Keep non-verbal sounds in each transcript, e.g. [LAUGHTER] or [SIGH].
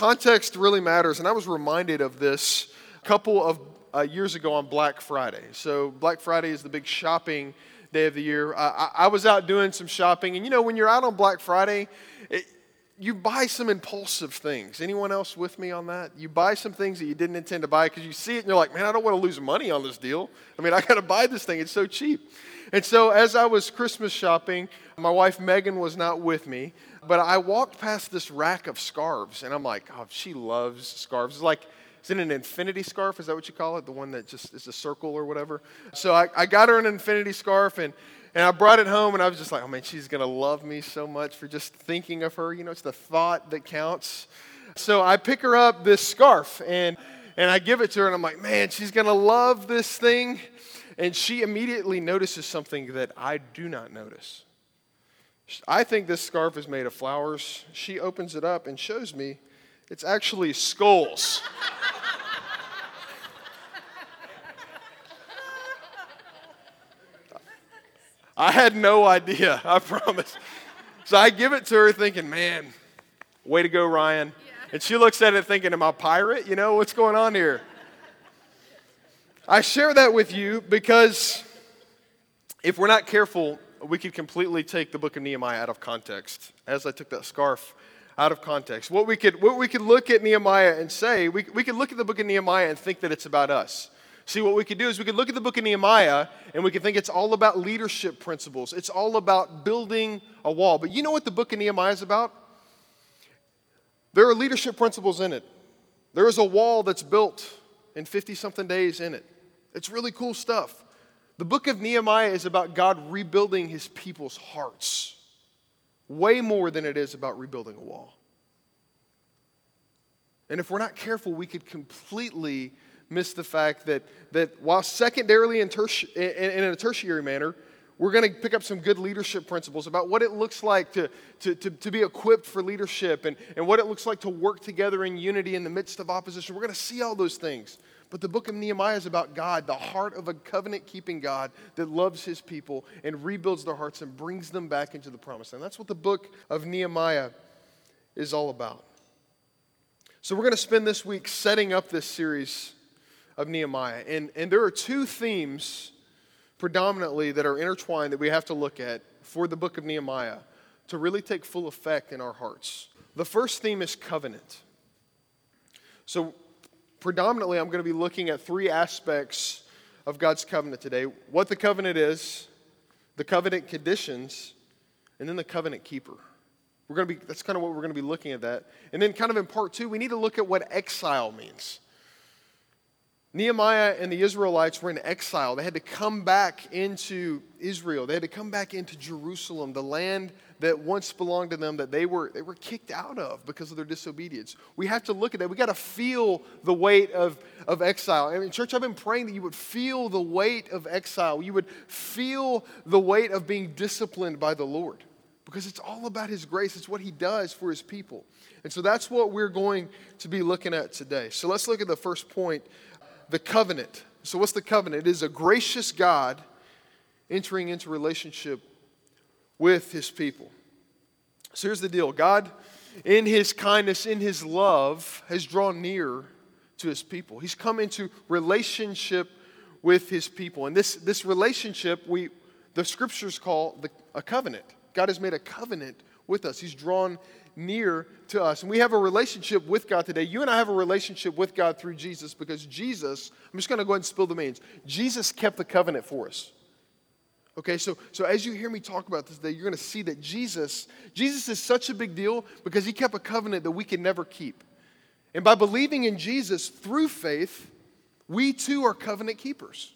context really matters. And I was reminded of this a couple of uh, years ago on Black Friday. So, Black Friday is the big shopping day of the year. I, I was out doing some shopping, and you know, when you're out on Black Friday, it, you buy some impulsive things. Anyone else with me on that? You buy some things that you didn't intend to buy because you see it and you're like, man, I don't want to lose money on this deal. I mean, I got to buy this thing, it's so cheap. And so, as I was Christmas shopping, my wife Megan was not with me, but I walked past this rack of scarves, and I'm like, oh, she loves scarves. It's like, is it an infinity scarf? Is that what you call it? The one that just is a circle or whatever? So I, I got her an infinity scarf, and, and I brought it home, and I was just like, oh man, she's to love me so much for just thinking of her. You know, it's the thought that counts. So I pick her up this scarf, and, and I give it to her, and I'm like, man, she's to love this thing. And she immediately notices something that I do not notice. I think this scarf is made of flowers. She opens it up and shows me it's actually skulls. I had no idea, I promise. So I give it to her thinking, man, way to go, Ryan. Yeah. And she looks at it thinking, am I a pirate? You know, what's going on here? I share that with you because if we're not careful, we could completely take the book of Nehemiah out of context, as I took that scarf out of context. What we could, what we could look at Nehemiah and say, we, we could look at the book of Nehemiah and think that it's about us. See, what we could do is we could look at the book of Nehemiah and we could think it's all about leadership principles. It's all about building a wall. But you know what the book of Nehemiah is about? There are leadership principles in it. There is a wall that's built in 50 something days in it. It's really cool stuff. The book of Nehemiah is about God rebuilding his people's hearts, way more than it is about rebuilding a wall. And if we're not careful, we could completely miss the fact that, that while secondarily and terti- in, a tertiary manner, we're going to pick up some good leadership principles about what it looks like to, to, to, to, be equipped for leadership and, and what it looks like to work together in unity in the midst of opposition. We're going to see all those things. But the book of Nehemiah is about God, the heart of a covenant keeping God that loves his people and rebuilds their hearts and brings them back into the promised land. That's what the book of Nehemiah is all about. So we're going to spend this week setting up this series of Nehemiah. And, and there are two themes predominantly that are intertwined that we have to look at for the book of Nehemiah to really take full effect in our hearts. The first theme is covenant. So predominantly, I'm going to be looking at three aspects of God's covenant today what the covenant is, the covenant conditions, and then the covenant keeper. We're going to be, that's kind of what we're going to be looking at that. And then, kind of in part two, we need to look at what exile means. Nehemiah and the Israelites were in exile. They had to come back into Israel. They had to come back into Jerusalem, the land that once belonged to them that they were, they were kicked out of because of their disobedience. We have to look at that. We got to feel the weight of, of exile. I mean, church, I've been praying that you would feel the weight of exile. You would feel the weight of being disciplined by the Lord because it's all about His grace. It's what He does for His people. And so that's what we're going to be looking at today. So let's look at the first point the covenant. So, what's the covenant? It is a gracious God entering into relationship with his people. So, here's the deal God, in his kindness, in his love, has drawn near to his people. He's come into relationship with his people. And this, this relationship, we, the scriptures call the, a covenant. God has made a covenant with us. He's drawn near to us. And we have a relationship with God today. You and I have a relationship with God through Jesus because Jesus, I'm just going to go ahead and spill the beans. Jesus kept the covenant for us. Okay, so, so as you hear me talk about this today, you're going to see that Jesus, Jesus is such a big deal because he kept a covenant that we can never keep. And by believing in Jesus through faith, we too are covenant keepers.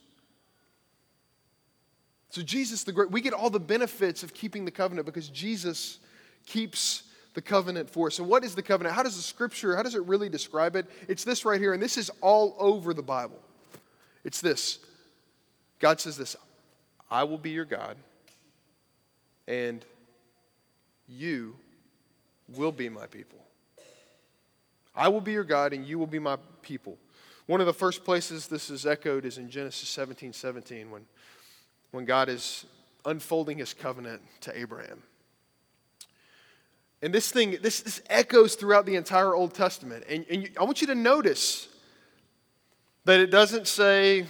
So Jesus the great, we get all the benefits of keeping the covenant because Jesus keeps the covenant for us. And what is the covenant? How does the scripture, how does it really describe it? It's this right here, and this is all over the Bible. It's this God says this I will be your God, and you will be my people. I will be your God, and you will be my people. One of the first places this is echoed is in Genesis 17 17, when, when God is unfolding his covenant to Abraham. And this thing, this, this echoes throughout the entire Old Testament. And, and you, I want you to notice that it doesn't say,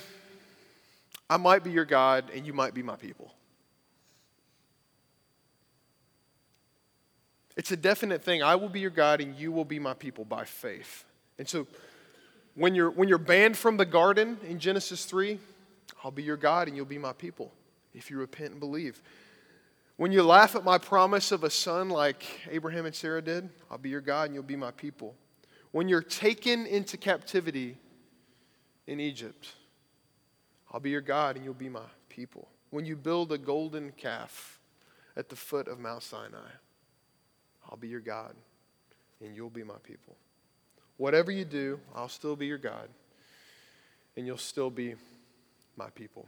I might be your God and you might be my people. It's a definite thing. I will be your God and you will be my people by faith. And so when you're, when you're banned from the garden in Genesis 3, I'll be your God and you'll be my people if you repent and believe. When you laugh at my promise of a son like Abraham and Sarah did, I'll be your God and you'll be my people. When you're taken into captivity in Egypt, I'll be your God and you'll be my people. When you build a golden calf at the foot of Mount Sinai, I'll be your God and you'll be my people. Whatever you do, I'll still be your God and you'll still be my people.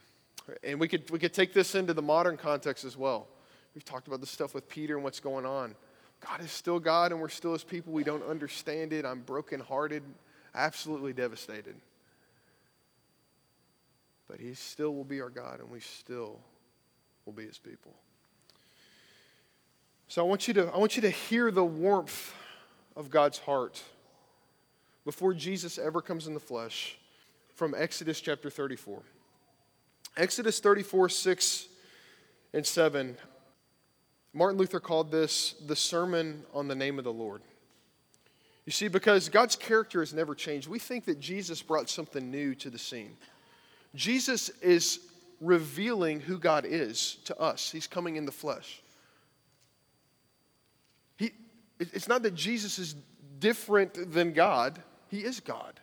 And we could, we could take this into the modern context as well. We've talked about the stuff with Peter and what's going on. God is still God and we're still his people. We don't understand it. I'm brokenhearted, absolutely devastated. But he still will be our God and we still will be his people. So I want you to, I want you to hear the warmth of God's heart before Jesus ever comes in the flesh from Exodus chapter 34. Exodus 34, 6 and 7. Martin Luther called this the Sermon on the Name of the Lord. You see, because God's character has never changed, we think that Jesus brought something new to the scene. Jesus is revealing who God is to us, He's coming in the flesh. He, it's not that Jesus is different than God, He is God.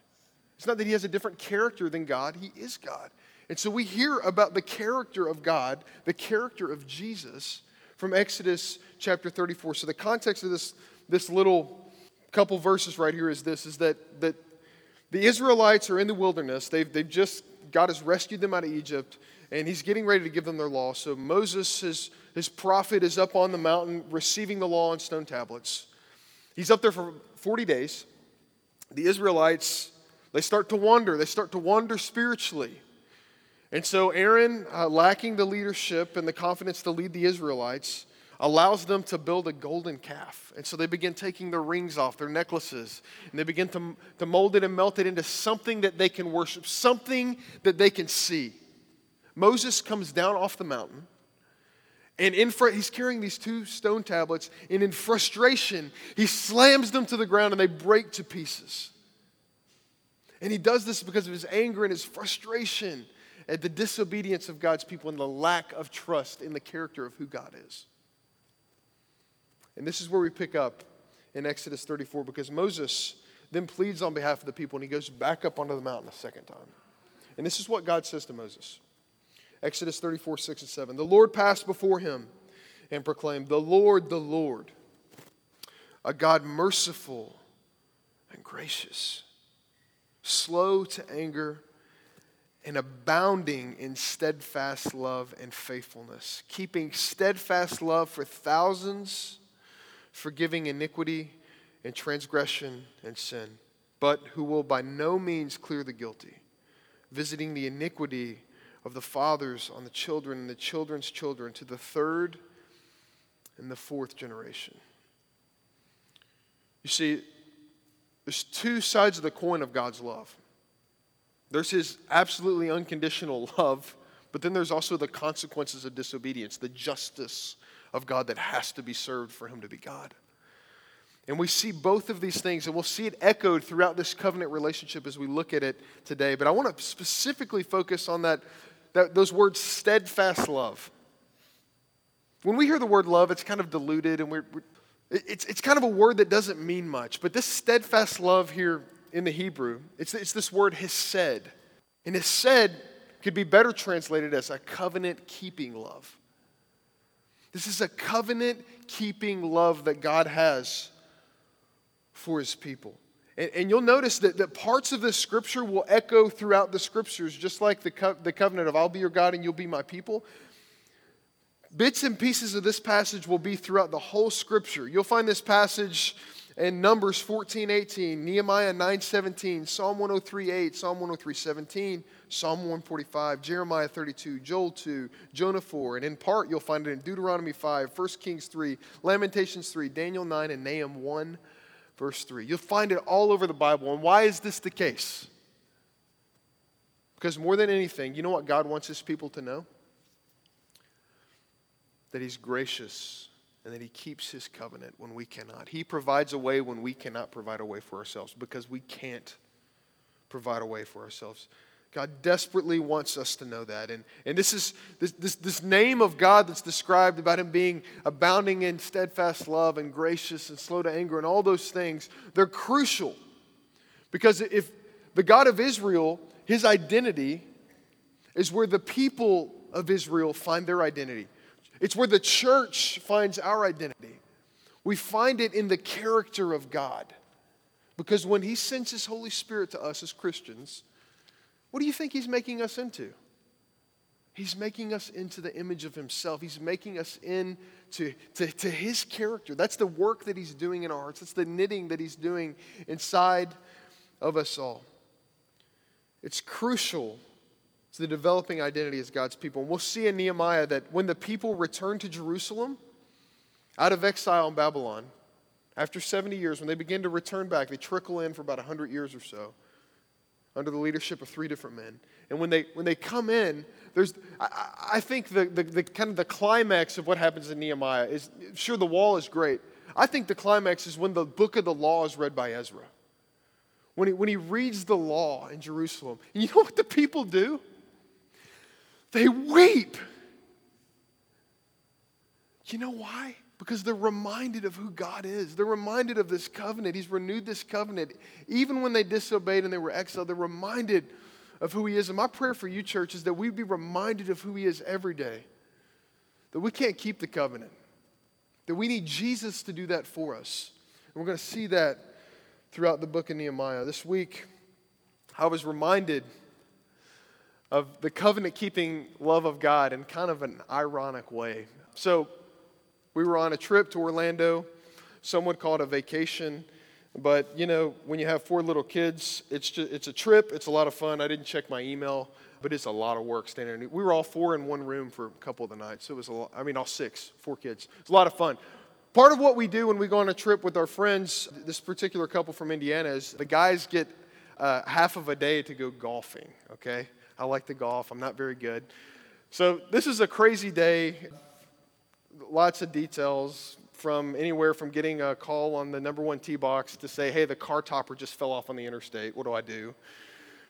It's not that He has a different character than God, He is God. And so we hear about the character of God, the character of Jesus from Exodus chapter 34. So the context of this, this little couple verses right here is this is that, that the Israelites are in the wilderness. They've, they've just, God has rescued them out of Egypt, and he's getting ready to give them their law. So Moses, his, his prophet, is up on the mountain receiving the law on stone tablets. He's up there for 40 days. The Israelites, they start to wander. They start to wander spiritually. And so Aaron, uh, lacking the leadership and the confidence to lead the Israelites, allows them to build a golden calf. And so they begin taking their rings off, their necklaces, and they begin to, to mold it and melt it into something that they can worship, something that they can see. Moses comes down off the mountain. And in fr- he's carrying these two stone tablets, and in frustration, he slams them to the ground and they break to pieces. And he does this because of his anger and his frustration at the disobedience of God's people and the lack of trust in the character of who God is. And this is where we pick up in Exodus 34 because Moses then pleads on behalf of the people and he goes back up onto the mountain a second time. And this is what God says to Moses Exodus 34, 6 and 7. The Lord passed before him and proclaimed, The Lord, the Lord, a God merciful and gracious, slow to anger and abounding in steadfast love and faithfulness, keeping steadfast love for thousands, forgiving iniquity and transgression and sin, but who will by no means clear the guilty, visiting the iniquity of the fathers on the children and the children's children to the third and the fourth generation. You see, there's two sides of the coin of God's love. There's his absolutely unconditional [LAUGHS] love, but then there's also the consequences of disobedience, the justice of God that has to be served for him to be God. And we see both of these things, and we'll see it echoed throughout this covenant relationship as we look at it today. But I want to specifically focus on that, that those words steadfast love. When we hear the word love, it's kind of diluted, and we're, we're it's, it's kind of a word that doesn't mean much. But this steadfast love here in the Hebrew, it's, it's this word hesed. And hesed could be better translated as a covenant keeping love. This is a covenant keeping love that God has for his people. And, and, you'll notice that, that parts of this scripture will echo throughout the scriptures, just like the, co- the covenant of I'll be your God and you'll be my people. Bits and pieces of this passage will be throughout the whole scripture. You'll find this passage in Numbers 14, 18, Nehemiah 9, 17, Psalm 103, 8, Psalm 103, 17, Psalm 145, Jeremiah 32, Joel 2, Jonah 4, and in part you'll find it in Deuteronomy 5, 1 Kings 3, Lamentations 3, Daniel 9, and Nahum 1, verse 3. You'll find it all over the Bible. And why is this the case? Because more than anything, you know what God wants his people to know? That he's gracious and that he keeps his covenant when we cannot. He provides a way when we cannot provide a way for ourselves because we can't provide a way for ourselves. God desperately wants us to know that. And, and this is this, this, this name of God that's described about him being abounding in steadfast love and gracious and slow to anger and all those things, they're crucial. Because if the God of Israel, his identity is where the people of Israel find their identity. It's where the church finds our identity. We find it in the character of God. Because when he sends his Holy Spirit to us as Christians, what do you think he's making us into? He's making us into the image of himself. He's making us into to, to his character. That's the work that he's doing in our hearts. That's the knitting that he's doing inside of us all. It's crucial to the developing identity as God's people. And we'll see in Nehemiah that when the people return to Jerusalem out of exile in Babylon, after 70 years, when they begin to return back, they trickle in for about 100 years or so under the leadership of three different men. And when they, when they come in, there's, I, I think the, the, the, kind of the climax of what happens in Nehemiah is, sure, the wall is great. I think the climax is when the book of the law is read by Ezra. When he, when he reads the law in Jerusalem. And you know what the people do? They weep. You know why? Because they're reminded of who God is. They're reminded of this covenant. He's renewed this covenant. Even when they disobeyed and they were exiled, they're reminded of who He is. And my prayer for you, church, is that we be reminded of who He is every day. That we can't keep the covenant, that we need Jesus to do that for us. And we're going to see that throughout the book of Nehemiah. This week, I was reminded of the covenant keeping love of God in kind of an ironic way. So, we were on a trip to Orlando. Some would call it a vacation. But, you know, when you have four little kids, it's, just, it's a trip. It's a lot of fun. I didn't check my email, but it's a lot of work standing. We were all four in one room for a couple of the nights. It was a lot, I mean, all six, four kids. It's a lot of fun. Part of what we do when we go on a trip with our friends, this particular couple from Indiana, is the guys get uh, half of a day to go golfing, okay? I like to golf. I'm not very good. So this is a crazy day lots of details from anywhere from getting a call on the number one tee box to say, hey, the car topper just fell off on the interstate. What do I do?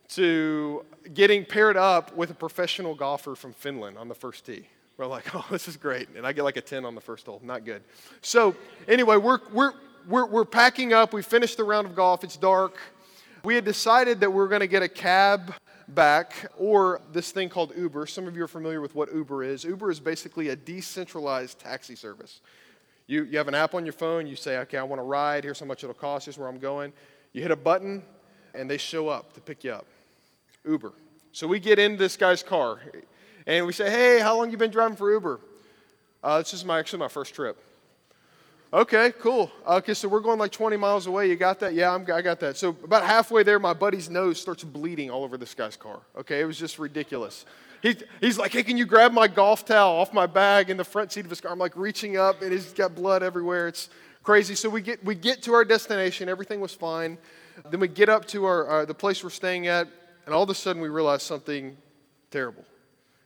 To getting paired up with a professional golfer from Finland on the first tee. We're like, oh, [LAUGHS] this is great. And I get like a 10 on the first hole. Not good. So, anyway, we're, we're, we're, we're packing up. We finished the round of golf. It's dark. We had decided that we were going to get a cab back, or this thing called Uber. Some of you are familiar with what Uber is. Uber is basically a decentralized taxi service. You, you have an app on your phone, you say, okay, I want to ride, here's how much it'll cost, here's where I'm going. You hit a button, and they show up to pick you up. Uber. So we get in this guy's car, and we say, hey, how long you been driving for Uber? Uh, this is my, actually my first trip. Okay, cool. Okay, so we're going like 20 miles away. You got that? Yeah, I'm, I got that. So about halfway there, my buddy's nose starts bleeding all over this guy's car. Okay, it was just ridiculous. He, he's like, hey, can you grab my golf towel off my bag in the front seat of his car? I'm like reaching up, and he's got blood everywhere. It's crazy. So we get, we get to our destination. Everything was fine. Then we get up to our, uh, the place we're staying at, and all of a sudden we realize something terrible.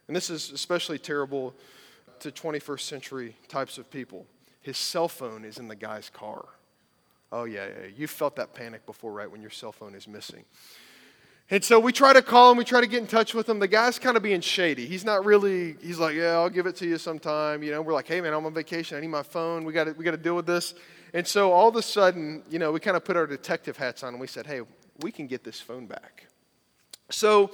And this is especially terrible to 21st century types of people. His cell phone is in the guy's car. Oh, yeah, yeah. You felt that panic before, right, when your cell phone is missing. And so we try to call him, we try to get in touch with him. The guy's kind of being shady. He's not really, he's like, yeah, I'll give it to you sometime. You know, we're like, hey, man, I'm on vacation. I need my phone. We got we to deal with this. And so all of a sudden, you know, we kind of put our detective hats on and we said, hey, we can get this phone back. So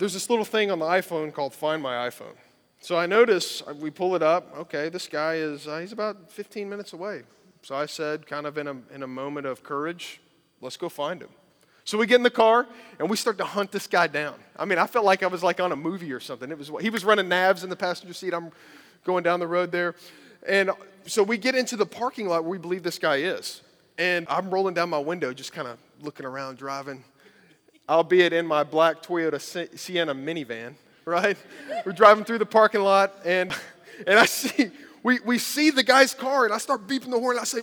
there's this little thing on the iPhone called Find My iPhone. So I notice, uh, we pull it up. Okay, this guy is, uh, he's about 15 minutes away. So I said, kind of in a, in a moment of courage, let's go find him. So we get in the car and we start to hunt this guy down. I mean, I felt like I was like on a movie or something. It was, he was running nabs in the passenger seat. I'm going down the road there. And so we get into the parking lot where we believe this guy is. And I'm rolling down my window, just kind of looking around, driving, albeit in my black Toyota Sienna minivan, right? We're driving through the parking lot, and, and I see, we, we see the guy's car, and I start beeping the horn, and I say,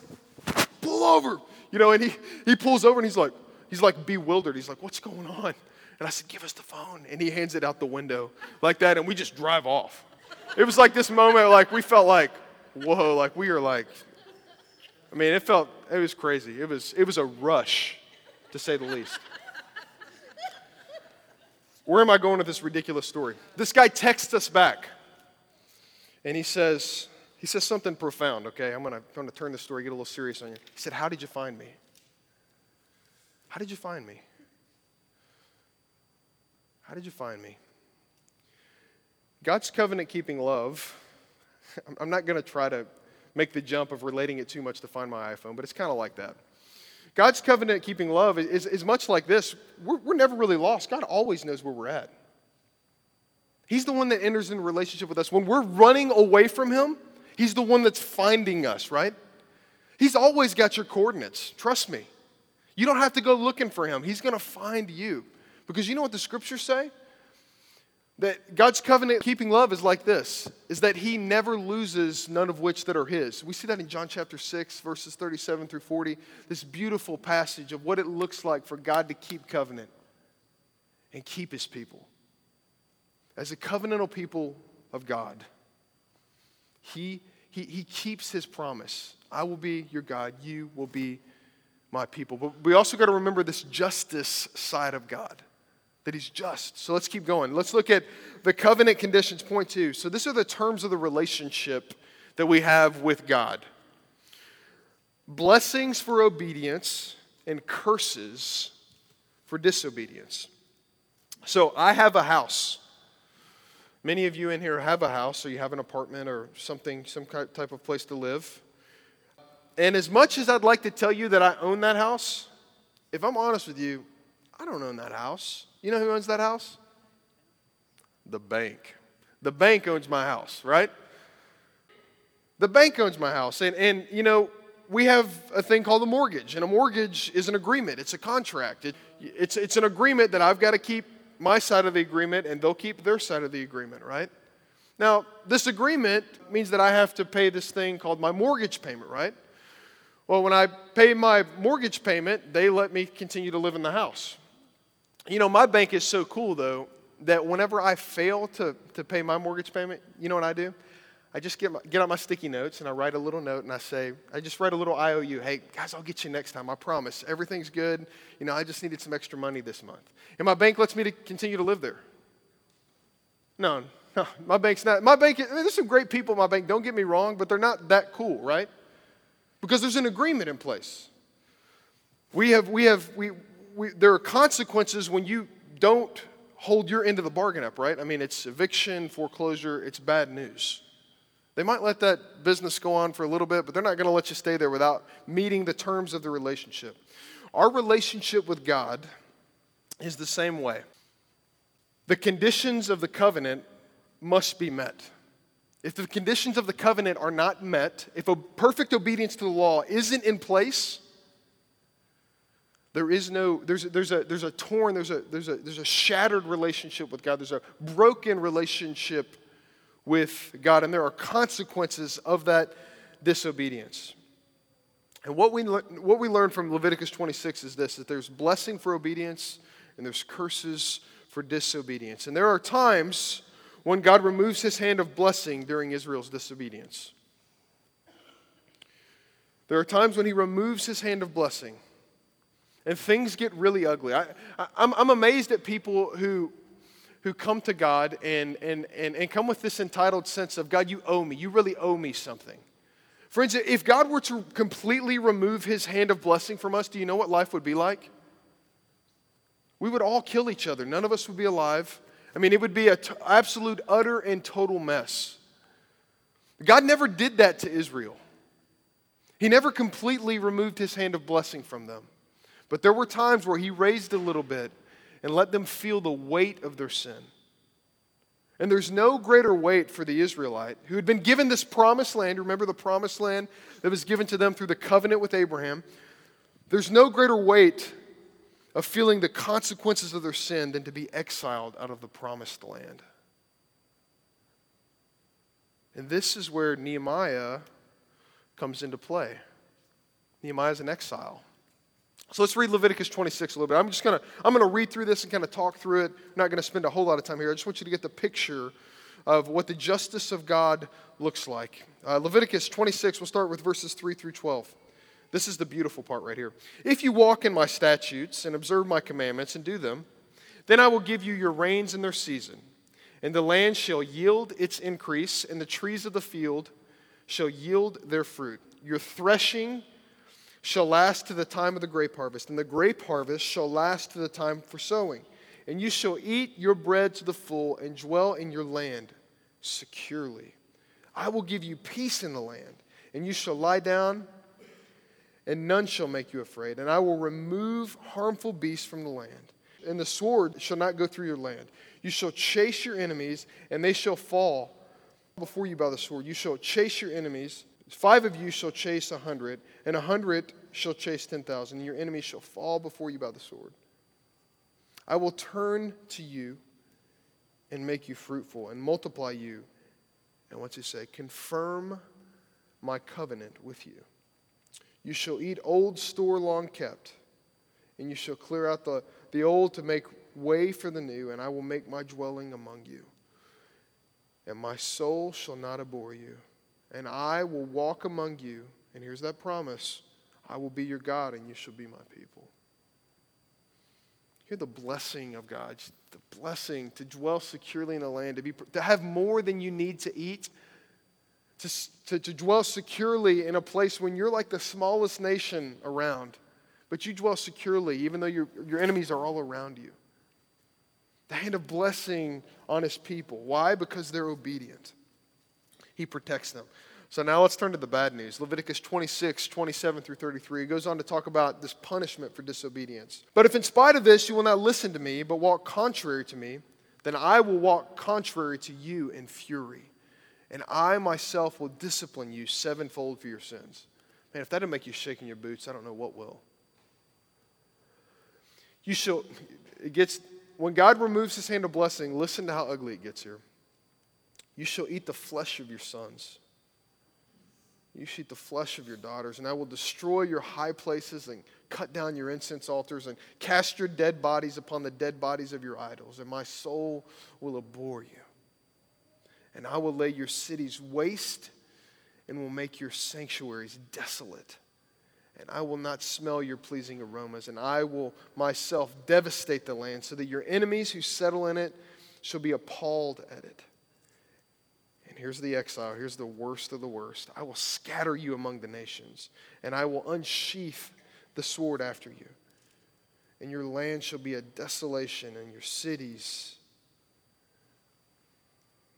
pull over, you know, and he, he pulls over, and he's like, he's like bewildered. He's like, what's going on? And I said, give us the phone. And he hands it out the window like that, and we just drive off. It was like this moment, like we felt like, whoa, like we are like, I mean, it felt, it was crazy. It was, it was a rush, to say the least. Where am I going with this ridiculous story? This guy texts us back, and he says, he says something profound, okay? I'm gonna, I'm gonna turn the story, get a little serious on you. He said, How did you find me? How did you find me? How did you find me? God's covenant keeping love, [LAUGHS] I'm not to try to make the jump of relating it too much to find my iPhone, but it's kind of like that. God's covenant keeping love is, is much like this. We're, we're never really lost. God always knows where we're at. He's the one that enters into relationship with us. When we're running away from Him, He's the one that's finding us, right? He's always got your coordinates. Trust me. You don't have to go looking for Him, He's going to find you. Because you know what the scriptures say? That God's covenant keeping love is like this is that he never loses none of which that are his. We see that in John chapter 6 verses 37 through 40, this beautiful passage of what it looks like for God to keep covenant and keep his people. As a covenantal people of God, he, he, he keeps his promise. I will be your God, you will be my people. But we also got to remember this justice side of God that he's just. So let's keep going. Let's look at the covenant conditions, point two. So, these are the terms of the relationship that we have with God blessings for obedience and curses for disobedience. So, I have a house. Many of you in here have a house, or you have an apartment or something, some type of place to live. And as much as I'd like to tell you that I own that house, if I'm honest with you, I don't own that house. You know who owns that house? The bank. The bank owns my house, right? The bank owns my house. And, and you know, we have a thing called a mortgage, and a mortgage is an agreement, it's a contract. It, it's, it's an agreement that I've got to keep my side of the agreement, and they'll keep their side of the agreement, right? Now, this agreement means that I have to pay this thing called my mortgage payment, right? Well, when I pay my mortgage payment, they let me continue to live in the house. You know, my bank is so cool, though, that whenever I fail to, to pay my mortgage payment, you know what I do? I just get, my, get out my sticky notes and I write a little note and I say, I just write a little IOU. Hey, guys, I'll get you next time. I promise. Everything's good. You know, I just needed some extra money this month. And my bank lets me to continue to live there. No, no, my bank's not. My bank, I mean, there's some great people in my bank, don't get me wrong, but they're not that cool, right? Because there's an agreement in place. We have, we have, we, we, there are consequences when you don't hold your end of the bargain up, right? I mean, it's eviction, foreclosure, it's bad news. They might let that business go on for a little bit, but they're not going to let you stay there without meeting the terms of the relationship. Our relationship with God is the same way. The conditions of the covenant must be met. If the conditions of the covenant are not met, if a perfect obedience to the law isn't in place, there is no, there's, there's, a, there's a torn, there's a, there's, a, there's a shattered relationship with God. There's a broken relationship with God, and there are consequences of that disobedience. And what we, what we learn from Leviticus 26 is this that there's blessing for obedience and there's curses for disobedience. And there are times when God removes his hand of blessing during Israel's disobedience. There are times when he removes his hand of blessing and things get really ugly. I, am I'm amazed at people who, who come to God and, and, and, and come with this entitled sense of, God, you owe me. You really owe me something. Friends, if God were to completely remove his hand of blessing from us, do you know what life would be like? We would all kill each other. None of us would be alive. I mean, it would be an t- absolute, utter, and total mess. God never did that to Israel. He never completely removed his hand of blessing from them. But there were times where he raised a little bit and let them feel the weight of their sin. And there's no greater weight for the Israelite who had been given this promised land. Remember the promised land that was given to them through the covenant with Abraham. There's no greater weight of feeling the consequences of their sin than to be exiled out of the promised land. And this is where Nehemiah comes into play. Nehemiah is an exile. So let's read Leviticus 26 a little bit. I'm just to I'm to read through this and kind of talk through it. I'm not to spend a whole lot of time here. I just want you to get the picture of what the justice of God looks like. Uh, Leviticus 26, we'll start with verses 3 through 12. This is the beautiful part right here. If you walk in my statutes and observe my commandments and do them, then I will give you your rains in their season, and the land shall yield its increase, and the trees of the field shall yield their fruit. Your threshing shall last to the time of the grape harvest, and the grape harvest shall last to the time for sowing. And you shall eat your bread to the full and dwell in your land securely. I will give you peace in the land, and you shall lie down, and none shall make you afraid. And I will remove harmful beasts from the land, and the sword shall not go through your land. You shall chase your enemies, and they shall fall before you by the sword. You shall chase your enemies. Five of you shall chase a hundred, and a hundred shall chase ten thousand. Your enemies shall fall before you by the sword. I will turn to you and make you fruitful and multiply you. And what's he say? Confirm my covenant with you. You shall eat old store long kept, and you shall clear out the, the old to make way for the new, and I will make my dwelling among you. And my soul shall not abhor you, and I will walk among you. And here's that promise I will be your God, and you shall be my people. Hear the blessing of God, the blessing to dwell securely in the land, to, be, to have more than you need to eat, to, to, to dwell securely in a place when you're like the smallest nation around, but you dwell securely even though your, your enemies are all around you. The hand of blessing on his people. Why? Because they're obedient. He protects them. So now let's turn to the bad news. Leviticus 26, 27 through 33. It goes on to talk about this punishment for disobedience. But if in spite of this you will not listen to me, but walk contrary to me, then I will walk contrary to you in fury. And I myself will discipline you sevenfold for your sins. Man, if that didn't make you shake in your boots, I don't know what will. You shall, it gets, when God removes his hand of blessing, listen to how ugly it gets here. You shall eat the flesh of your sons you shall eat the flesh of your daughters, and I will destroy your high places and cut down your incense altars and cast your dead bodies upon the dead bodies of your idols, and my soul will abhor you. And I will lay your cities waste and will make your sanctuaries desolate. And I will not smell your pleasing aromas, and I will myself devastate the land so that your enemies who settle in it shall be appalled at it. Here's the exile. Here's the worst of the worst. I will scatter you among the nations, and I will unsheath the sword after you. And your land shall be a desolation, and your cities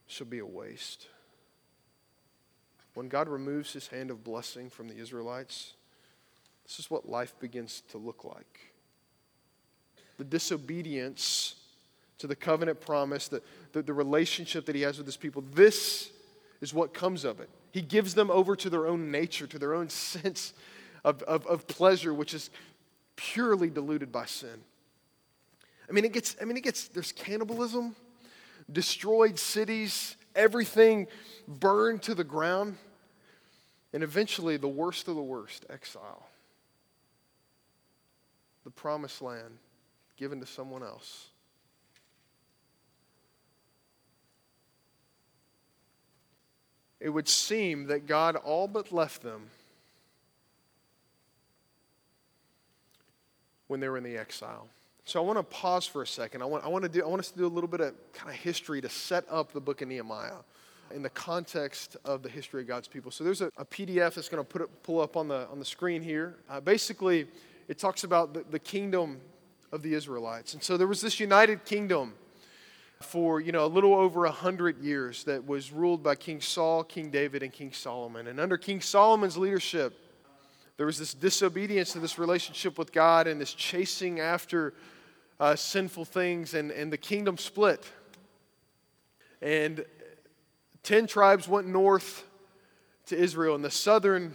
shall be a waste. When God removes his hand of blessing from the Israelites, this is what life begins to look like. The disobedience to the covenant promise, the, the, the, relationship that he has with his people. This is what comes of it. He gives them over to their own nature, to their own [LAUGHS] sense of, of, of pleasure, which is purely diluted by sin. I mean, it gets, I mean, it gets, there's cannibalism, destroyed cities, everything burned to the ground, and eventually the worst of the worst, exile. The promised land given to someone else. It would seem that God all but left them when they were in the exile. So I want to pause for a second. I want, I want, to do, I want us to do a little bit of kind of history to set up the book of Nehemiah in the context of the history of God's people. So there's a, a PDF that's going to put it, pull up on the, on the screen here. Uh, basically, it talks about the, the kingdom of the Israelites. And so there was this united kingdom for you know a little over a hundred years that was ruled by King Saul, King David, and King Solomon. And under King Solomon's leadership, there was this disobedience to this relationship with God and this chasing after uh, sinful things, and, and the kingdom split. And ten tribes went north to Israel, and the southern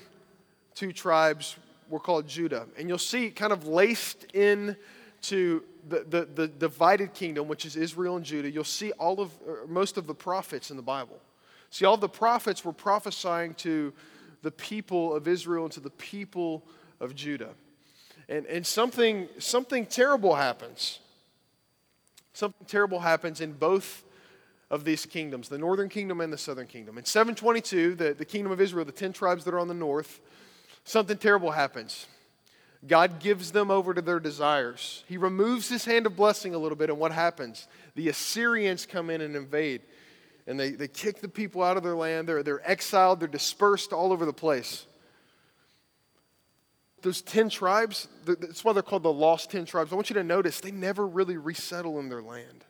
two tribes were called Judah. And you'll see kind of laced in to the, the, the divided kingdom, which is Israel and Judah, you'll see all of er, most of the prophets in the Bible. See, all the prophets were prophesying to the people of Israel and to the people of Judah. And, and something, something terrible happens. Something terrible happens in both of these kingdoms, the northern kingdom and the southern kingdom. In 722, the, the kingdom of Israel, the 10 tribes that are on the north, something terrible happens. God gives them over to their desires. He removes his hand of blessing a little bit, and what happens? The Assyrians come in and invade, and they, they kick the people out of their land. They're, they're exiled, they're dispersed all over the place. Those 10 tribes, that's why they're called the lost 10 tribes. I want you to notice they never really resettle in their land.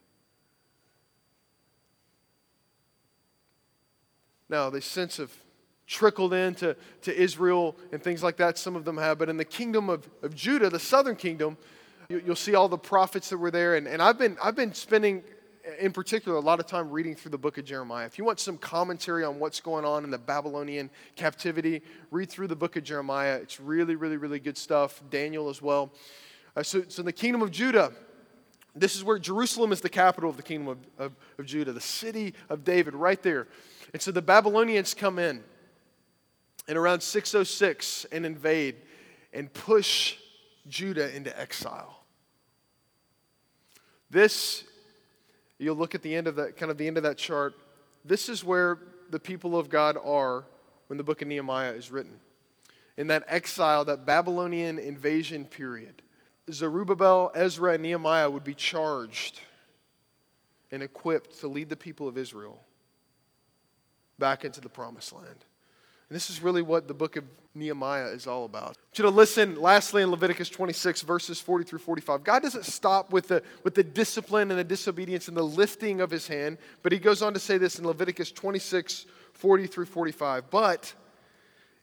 Now, the sense of trickled into to Israel and things like that. Some of them have. But in the kingdom of, of Judah, the southern kingdom, you, will see all the prophets that were there. And, and I've, been, I've been spending, in particular, a lot of time reading through the book of Jeremiah. If you want some commentary on what's going on in the Babylonian captivity, read through the book of Jeremiah. It's really, really, really good stuff. Daniel as well. Uh, so, so in the kingdom of Judah, this is where Jerusalem is the capital of the kingdom of, of, of Judah, the city of David, right there. And so the Babylonians come in in around 606 and invade and push Judah into exile. This, you'll look at the end of that, kind of the end of that chart. This is where the people of God are when the book of Nehemiah is written. In that exile, that Babylonian invasion period, Zerubbabel, Ezra, and Nehemiah would be charged and equipped to lead the people of Israel back into the promised land. This is really what the book of Nehemiah is all about. You to listen, lastly, in Leviticus 26, verses 40 through 45. God doesn't stop with the, with the discipline and the disobedience and the lifting of his hand, but he goes on to say this in Leviticus 26, 40 through 45. But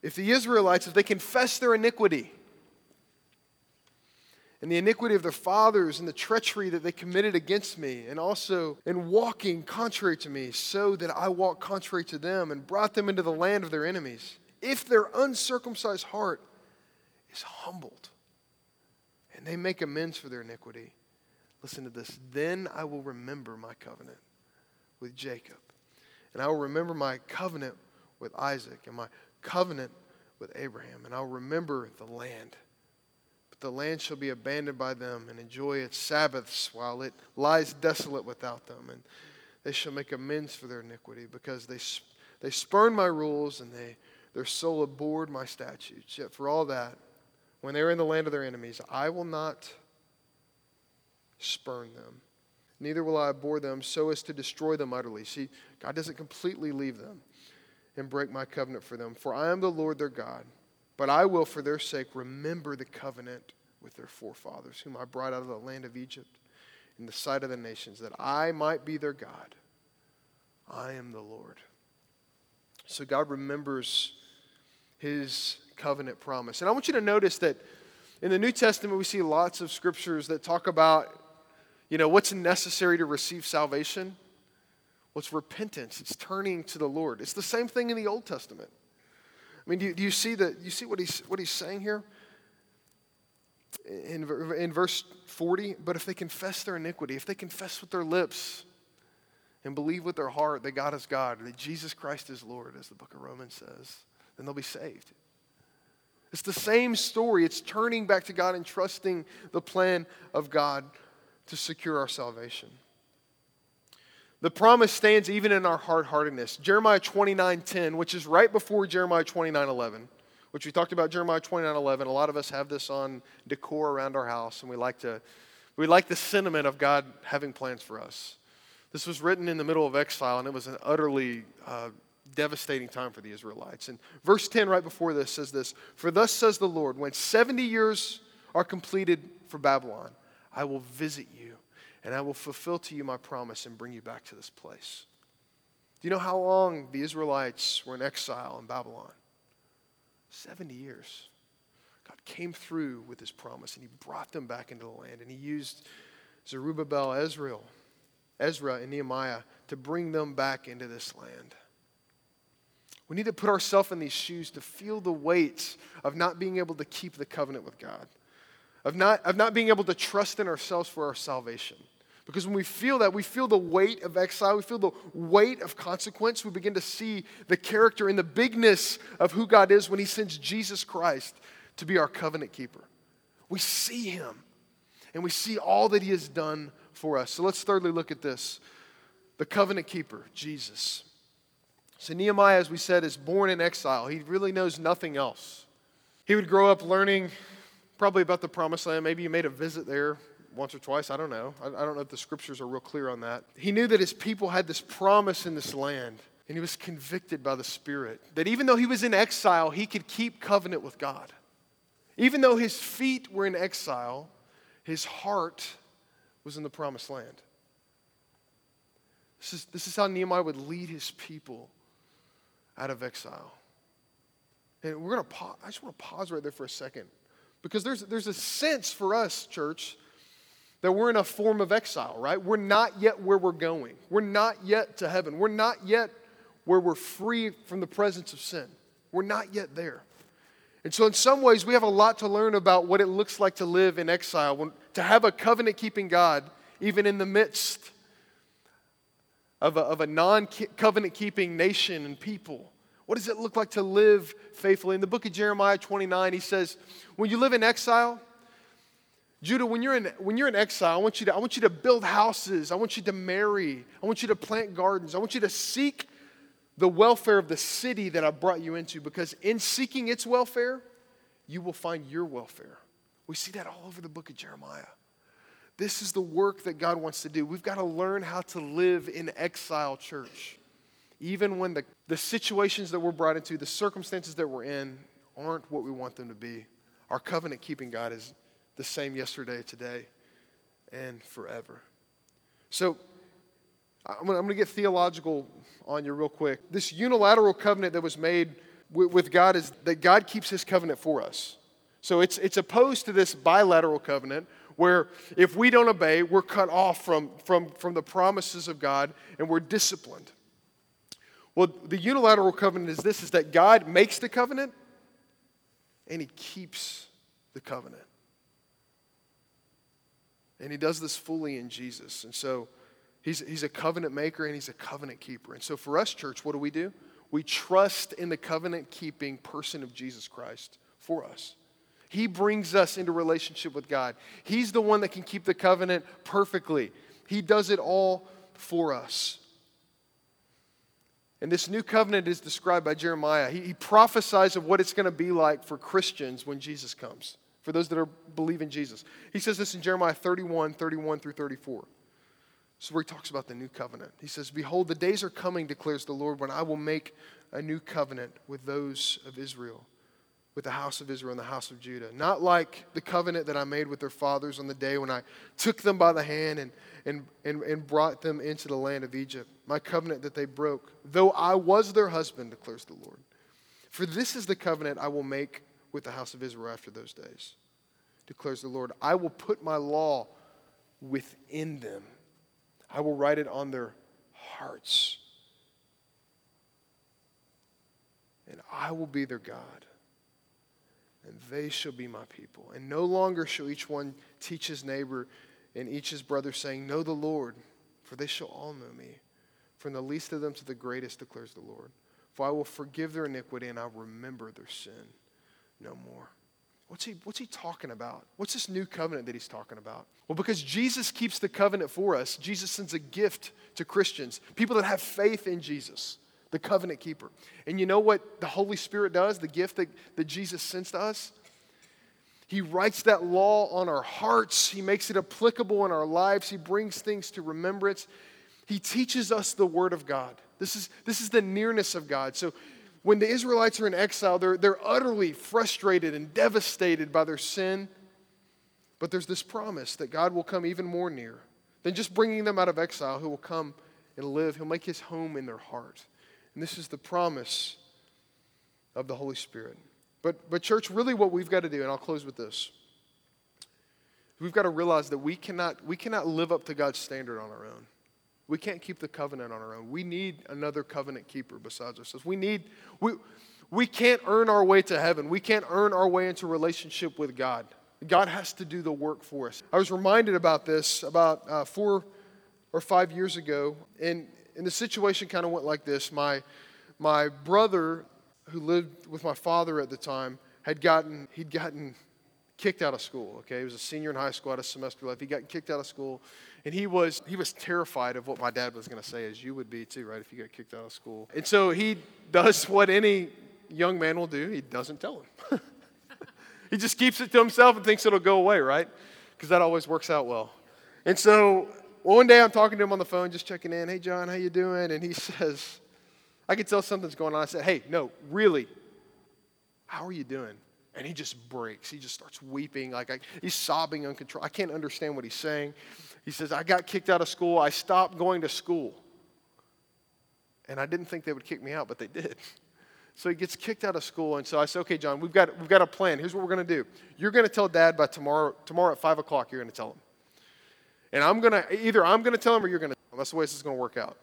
if the Israelites, if they confess their iniquity, and the iniquity of their fathers and the treachery that they committed against me, and also in walking contrary to me, so that I walked contrary to them and brought them into the land of their enemies. If their uncircumcised heart is humbled and they make amends for their iniquity, listen to this, then I will remember my covenant with Jacob, and I will remember my covenant with Isaac, and my covenant with Abraham, and I'll remember the land the land shall be abandoned by them and enjoy its Sabbaths while it lies desolate without them. And they shall make amends for their iniquity because they, they spurned my rules and they, their soul abhorred my statutes. Yet for all that, when they are in the land of their enemies, I will not spurn them. Neither will I abhor them so as to destroy them utterly. See, God doesn't completely leave them and break my covenant for them. For I am the Lord their God but I will, for their sake, remember the covenant with their forefathers, whom I brought out of the land of Egypt in the sight of the nations, that I might be their God. I am the Lord. So God remembers his covenant promise. And I want you to notice that in the New Testament, we see lots of scriptures that talk about, you know, what's necessary to receive salvation. What's repentance? It's turning to the Lord. It's the same thing in the Old Testament. I mean, do you, do you see, the, you see what, he's, what he's saying here? In, in verse 40, but if they confess their iniquity, if they confess with their lips and believe with their heart that God is God, that Jesus Christ is Lord, as the book of Romans says, then they'll be saved. It's the same story. It's turning back to God and trusting the plan of God to secure our salvation. The promise stands even in our hard heartedness. Jeremiah 29 10, which is right before Jeremiah 29 11, which we talked about Jeremiah 29 11. A lot of us have this on decor around our house, and we like, to, we like the sentiment of God having plans for us. This was written in the middle of exile, and it was an utterly uh, devastating time for the Israelites. And verse 10, right before this, says this For thus says the Lord, when 70 years are completed for Babylon, I will visit you and I will fulfill to you my promise and bring you back to this place. Do you know how long the Israelites were in exile in Babylon? 70 years. God came through with his promise and he brought them back into the land and he used Zerubbabel, Ezra, Ezra and Nehemiah to bring them back into this land. We need to put ourselves in these shoes to feel the weight of not being able to keep the covenant with God, of not, of not being able to trust in ourselves for our salvation. Because when we feel that, we feel the weight of exile, we feel the weight of consequence. We begin to see the character and the bigness of who God is when He sends Jesus Christ to be our covenant keeper. We see Him and we see all that He has done for us. So let's thirdly look at this the covenant keeper, Jesus. So, Nehemiah, as we said, is born in exile. He really knows nothing else. He would grow up learning probably about the promised land. Maybe you made a visit there once or twice. I don't know. I, I don't know if the scriptures are real clear on that. He knew that his people had this promise in this land, and he was convicted by the Spirit that even though he was in exile, he could keep covenant with God. Even though his feet were in exile, his heart was in the promised land. This is, this is how Nehemiah would lead his people out of exile. And we're going to pause. I just want to pause right there for a second because there's, there's a sense for us, church, that we're in a form of exile, right? We're not yet where we're going. We're not yet to heaven. We're not yet where we're free from the presence of sin. We're not yet there. And so, in some ways, we have a lot to learn about what it looks like to live in exile, when, to have a covenant keeping God, even in the midst of a, of a non covenant keeping nation and people. What does it look like to live faithfully? In the book of Jeremiah 29, he says, When you live in exile, Judah, when you're, in, when you're in exile, I want, you to, I want you to build houses. I want you to marry. I want you to plant gardens. I want you to seek the welfare of the city that I brought you into because in seeking its welfare, you will find your welfare. We see that all over the book of Jeremiah. This is the work that God wants to do. We've got to learn how to live in exile, church. Even when the, the situations that we're brought into, the circumstances that we're in, aren't what we want them to be. Our covenant keeping God is the same yesterday, today, and forever. So, I'm going to get theological on you real quick. This unilateral covenant that was made with God is that God keeps his covenant for us. So it's, it's opposed to this bilateral covenant where if we don't obey, we're cut off from, from, from the promises of God and we're disciplined. Well, the unilateral covenant is this is that God makes the covenant and he keeps the covenant. And he does this fully in Jesus. And so he's, he's a covenant maker and he's a covenant keeper. And so for us, church, what do we do? We trust in the covenant keeping person of Jesus Christ for us. He brings us into relationship with God. He's the one that can keep the covenant perfectly. He does it all for us. And this new covenant is described by Jeremiah. He, he prophesies of what it's going to be like for Christians when Jesus comes, for those that are believe in Jesus. He says this in Jeremiah 31, 31 through 34. This is where he talks about the new covenant. He says, Behold, the days are coming, declares the Lord, when I will make a new covenant with those of Israel with the house of Israel and the house of Judah. Not like the covenant that I made with their fathers on the day when I took them by the hand and, and, and, and brought them into the land of Egypt, my covenant that they broke, though I was their husband, declares the Lord. For this is the covenant I will make with the house of Israel after those days, declares the Lord. I will put my law within them, I will write it on their hearts, and I will be their God and they shall be my people. And no longer shall each one teach his neighbor and each his brother, saying, Know the Lord, for they shall all know me. From the least of them to the greatest, declares the Lord. For I will forgive their iniquity and I'll remember their sin no more. What's he, what's he talking about? What's this new covenant that he's talking about? Well, because Jesus keeps the covenant for us, Jesus sends a gift to Christians, people that have faith in Jesus the covenant keeper. And you know what the Holy Spirit does, the gift that, that Jesus sends to us? He writes that law on our hearts, He makes it applicable in our lives, He brings things to remembrance. He teaches us the Word of God. This is, this is the nearness of God. So when the Israelites are in exile, they're, they're utterly frustrated and devastated by their sin. But there's this promise that God will come even more near than just bringing them out of exile. He will come and live, He'll make His home in their heart. And this is the promise of the Holy Spirit. But, but, church, really what we've got to do, and I'll close with this we've got to realize that we cannot, we cannot live up to God's standard on our own. We can't keep the covenant on our own. We need another covenant keeper besides ourselves. We need, we, we can't earn our way to heaven. We can't earn our way into relationship with God. God has to do the work for us. I was reminded about this about uh, four or five years ago, and, and the situation kind of went like this. My, my brother, who lived with my father at the time, had gotten, he'd gotten kicked out of school. Okay, he was a senior in high school, had a semester left. He got kicked out of school, and he was he was terrified of what my dad was going to say, as you would be too, right? If you got kicked out of school, and so he does [LAUGHS] what any young man will do. He doesn't tell him. [LAUGHS] he just keeps it to himself and thinks it'll go away, right? Because that always works out well. And so one day I'm talking to him on the phone, just checking in. Hey, John, how you doing? And he [LAUGHS] says, I can tell something's going on. I said, Hey, no, really, how are you doing? And he just breaks. He just starts weeping. Like I, he's sobbing uncontrolled. I can't understand what he's saying. He says, I got kicked out of school. I stopped going to school. And I didn't think they would kick me out, but they did. [LAUGHS] So he gets kicked out of school. And so I said, okay, John, we've got, we've got a plan. Here's what we're going to do. You're going to tell dad by tomorrow, tomorrow at 5 o'clock, you're going to tell him. And I'm going to, either I'm going to tell him or you're going to tell him. That's the way this is going to work out.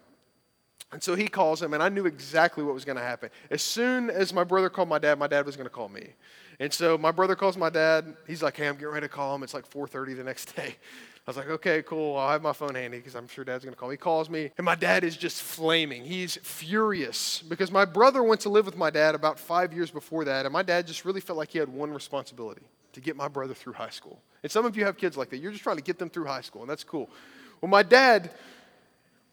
And so he calls him, and I knew exactly what was going to happen. As soon as my brother called my dad, my dad was going to call me. And so my brother calls my dad. He's like, hey, I'm getting ready to call him. It's like 4.30 the next day. [LAUGHS] I was like, okay, cool. I'll have my phone handy because I'm sure dad's going to call me. He calls me, and my dad is just flaming. He's furious because my brother went to live with my dad about five years before that, and my dad just really felt like he had one responsibility to get my brother through high school. And some of you have kids like that. You're just trying to get them through high school, and that's cool. Well, my dad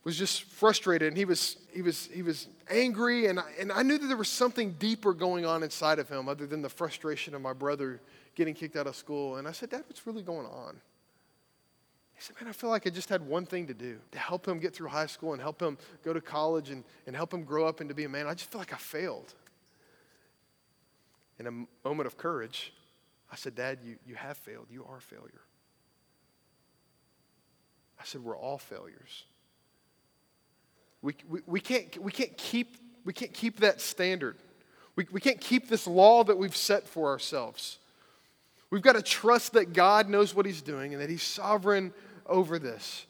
was just frustrated and he was, he was, he was angry, and I, and I knew that there was something deeper going on inside of him other than the frustration of my brother getting kicked out of school. And I said, Dad, what's really going on? He said, Man, I feel like I just had one thing to do to help him get through high school and help him go to college and, and help him grow up and to be a man. I just feel like I failed. In a moment of courage, I said, Dad, you, you have failed. You are a failure. I said, We're all failures. We, we, can't, we, can't, keep, we can't keep that standard. We, we can't keep this law that we've set for ourselves. We've got to trust that God knows what He's doing and that He's sovereign over this.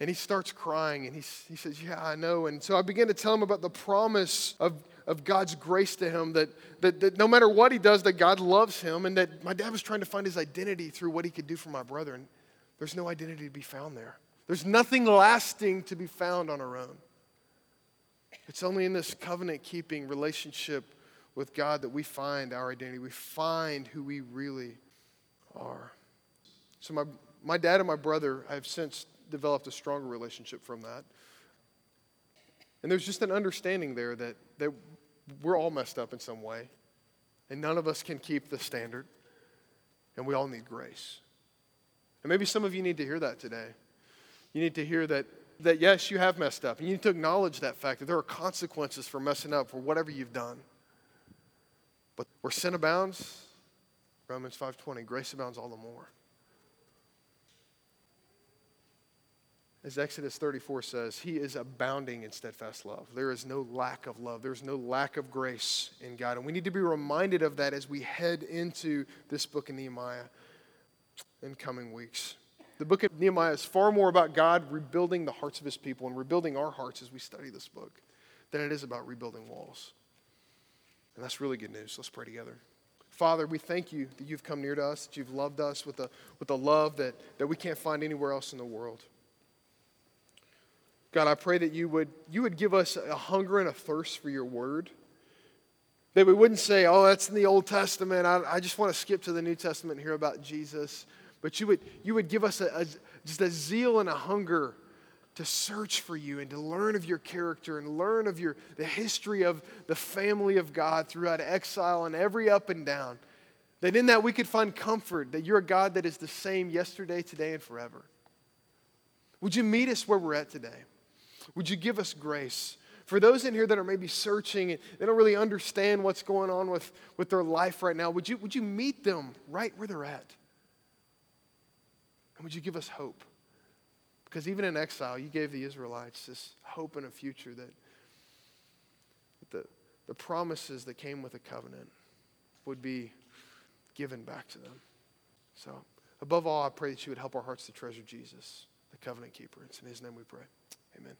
And he starts crying and he, he says, Yeah, I know. And so I began to tell him about the promise of, of God's grace to him that, that, that no matter what he does, that God loves him. And that my dad was trying to find his identity through what he could do for my brother. And there's no identity to be found there. There's nothing lasting to be found on our own. It's only in this covenant keeping relationship with God that we find our identity. We find who we really are. So, my, my dad and my brother, I've since developed a stronger relationship from that. And there's just an understanding there that, that we're all messed up in some way, and none of us can keep the standard, and we all need grace. And maybe some of you need to hear that today. You need to hear that, that yes, you have messed up, and you need to acknowledge that fact that there are consequences for messing up for whatever you've done. But where sin abounds, Romans 5:20, grace abounds all the more. As Exodus 34 says, he is abounding in steadfast love. There is no lack of love. There's no lack of grace in God. And we need to be reminded of that as we head into this book of Nehemiah in coming weeks. The book of Nehemiah is far more about God rebuilding the hearts of his people and rebuilding our hearts as we study this book than it is about rebuilding walls. And that's really good news. Let's pray together. Father, we thank you that you've come near to us, that you've loved us with a, with a love that, that we can't find anywhere else in the world. God, I pray that you would, you would give us a hunger and a thirst for your word. That we wouldn't say, oh, that's in the Old Testament. I, I just want to skip to the New Testament and hear about Jesus. But you would, you would give us a, a, just a zeal and a hunger to search for you and to learn of your character and learn of your, the history of the family of God throughout exile and every up and down. That in that we could find comfort that you're a God that is the same yesterday, today, and forever. Would you meet us where we're at today? Would you give us grace? For those in here that are maybe searching and they don't really understand what's going on with, with their life right now, would you, would you meet them right where they're at? And would you give us hope? Because even in exile, you gave the Israelites this hope and a future that the, the promises that came with the covenant would be given back to them. So, above all, I pray that you would help our hearts to treasure Jesus, the covenant keeper. It's in his name we pray. Amen.